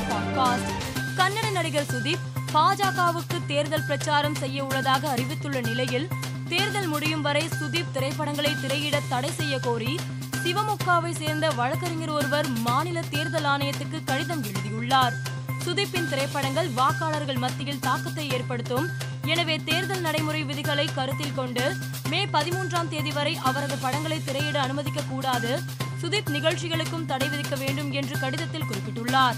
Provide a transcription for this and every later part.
Podcast. Kannada நடிகர் சுதீப் பாஜகவுக்கு தேர்தல் பிரச்சாரம் செய்ய உள்ளதாக அறிவித்துள்ள நிலையில் தேர்தல் முடியும் வரை சுதீப் திரைப்படங்களை திரையிட தடை செய்ய கோரி சிவமுக்காவை சேர்ந்த வழக்கறிஞர் ஒருவர் மாநில தேர்தல் ஆணையத்துக்கு கடிதம் எழுதியுள்ளார். சுதீப்பின் திரைப்படங்கள் வாக்காளர்கள் மத்தியில் தாக்கத்தை ஏற்படுத்தும். எனவே தேர்தல் நடைமுறை விதிகளை கருத்தில் கொண்டு மே பதிமூன்றாம் தேதி வரை அவரது படங்களை திரையிட அனுமதிக்க கூடாது சுதீப் நிகழ்ச்சிகளுக்கும் தடை விதிக்க வேண்டும் என்று கடிதத்தில் குறிப்பிட்டுள்ளார்.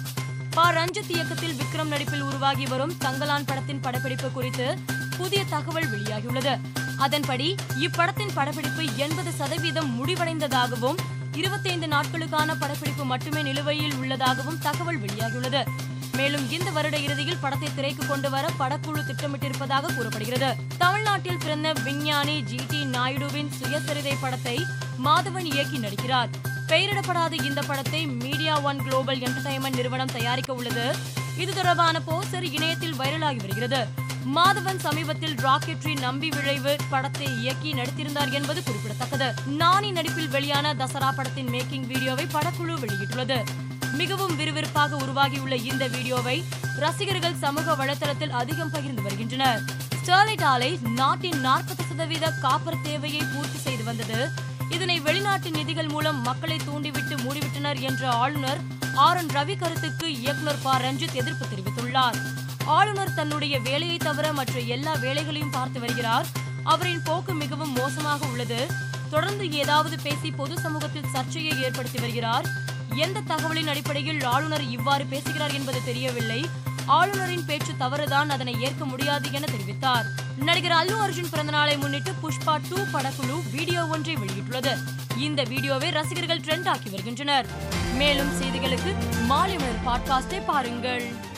ப. ரஞ்சித் இயக்கத்தில் விக்ரம் நடிப்பில் உருவாகி வரும் தங்கலான் படத்தின் படப்பிடிப்பு குறித்து புதிய தகவல் வெளியாகியுள்ளது. அதன்படி இப்படத்தின் படப்பிடிப்பு எண்பது சதவீதம் முடிவடைந்ததாகவும் இருபத்தைந்து நாட்களுக்கான படப்பிடிப்பு மட்டுமே நிலுவையில் உள்ளதாகவும் தகவல் வெளியாகியுள்ளது. மேலும் இந்த வருட இறுதியில் படத்தை திரைக்கு கொண்டு வர படக்குழு திட்டமிட்டிருப்பதாக கூறப்படுகிறது. தமிழ்நாட்டில் பிறந்த விஞ்ஞானி ஜி. டி. நாயுடுவின் சுயசரிதை படத்தை மாதவன் இயக்கி நடிக்கிறார். பெயரிடப்படாத இந்த படத்தை மீடியா ஒன் குளோபல் என்டர்டைன்மெண்ட் நிறுவனம் தயாரிக்க உள்ளது. இது தொடர்பான போஸ்டர் இணையத்தில் வைரலாகி வருகிறது. மாதவன் சமீபத்தில் ராக்கெட்ரி நம்பி விளைவு படத்தை இயக்கி நடித்திருந்தார் என்பது குறிப்பிடத்தக்கது. நானி நடிப்பில் வெளியான தசரா படத்தின் மேக்கிங் வீடியோவை படக்குழு வெளியிட்டுள்ளது. மிகவும் விறுவிறுப்பாக உருவாகியுள்ள இந்த வீடியோவை ரசிகர்கள் சமூக வலைதளத்தில் அதிகம் பகிர்ந்து வருகின்றனர். ஸ்டெர்லைட் ஆலை நாட்டின் நாற்பது சதவீத காப்பர் தேவையை பூர்த்தி செய்து வந்தது இதனை வெளிநாட்டு நிதிகள் மூலம் மக்களை தூண்டிவிட்டு மூடிவிட்டனர் என்ற ஆளுநர் ஆர் என் ரவி கருத்துக்கு இயக்குனர் ப. ரஞ்சித் எதிர்ப்பு தெரிவித்துள்ளார். ஆளுநர் தன்னுடைய வேலையை தவிர மற்ற எல்லா வேலைகளையும் பார்த்து வருகிறார். அவரின் போக்கு மிகவும் மோசமாக உள்ளது. தொடர்ந்து ஏதாவது பேசி பொது சமூகத்தில் சர்ச்சையை ஏற்படுத்தி வருகிறார். எந்த தகவலின் அடிப்படையில் ஆளுநர் இவ்வாறு பேசுகிறார் என்பது தெரியவில்லை. ஆளுநரின் பேச்சு தவறுதான் அதனை ஏற்க முடியாது என தெரிவித்தார். நடிகர் அல்லு அர்ஜுன் பிறந்தநாளை முன்னிட்டு புஷ்பா டூ படக்குழு வீடியோ ஒன்றை வெளியிட்டுள்ளது. இந்த வீடியோவை ரசிகர்கள் ட்ரெண்ட் ஆக்கி வருகின்றனர். மேலும் செய்திகளுக்கு மாலை மலர் பாட்காஸ்டை பாருங்கள்.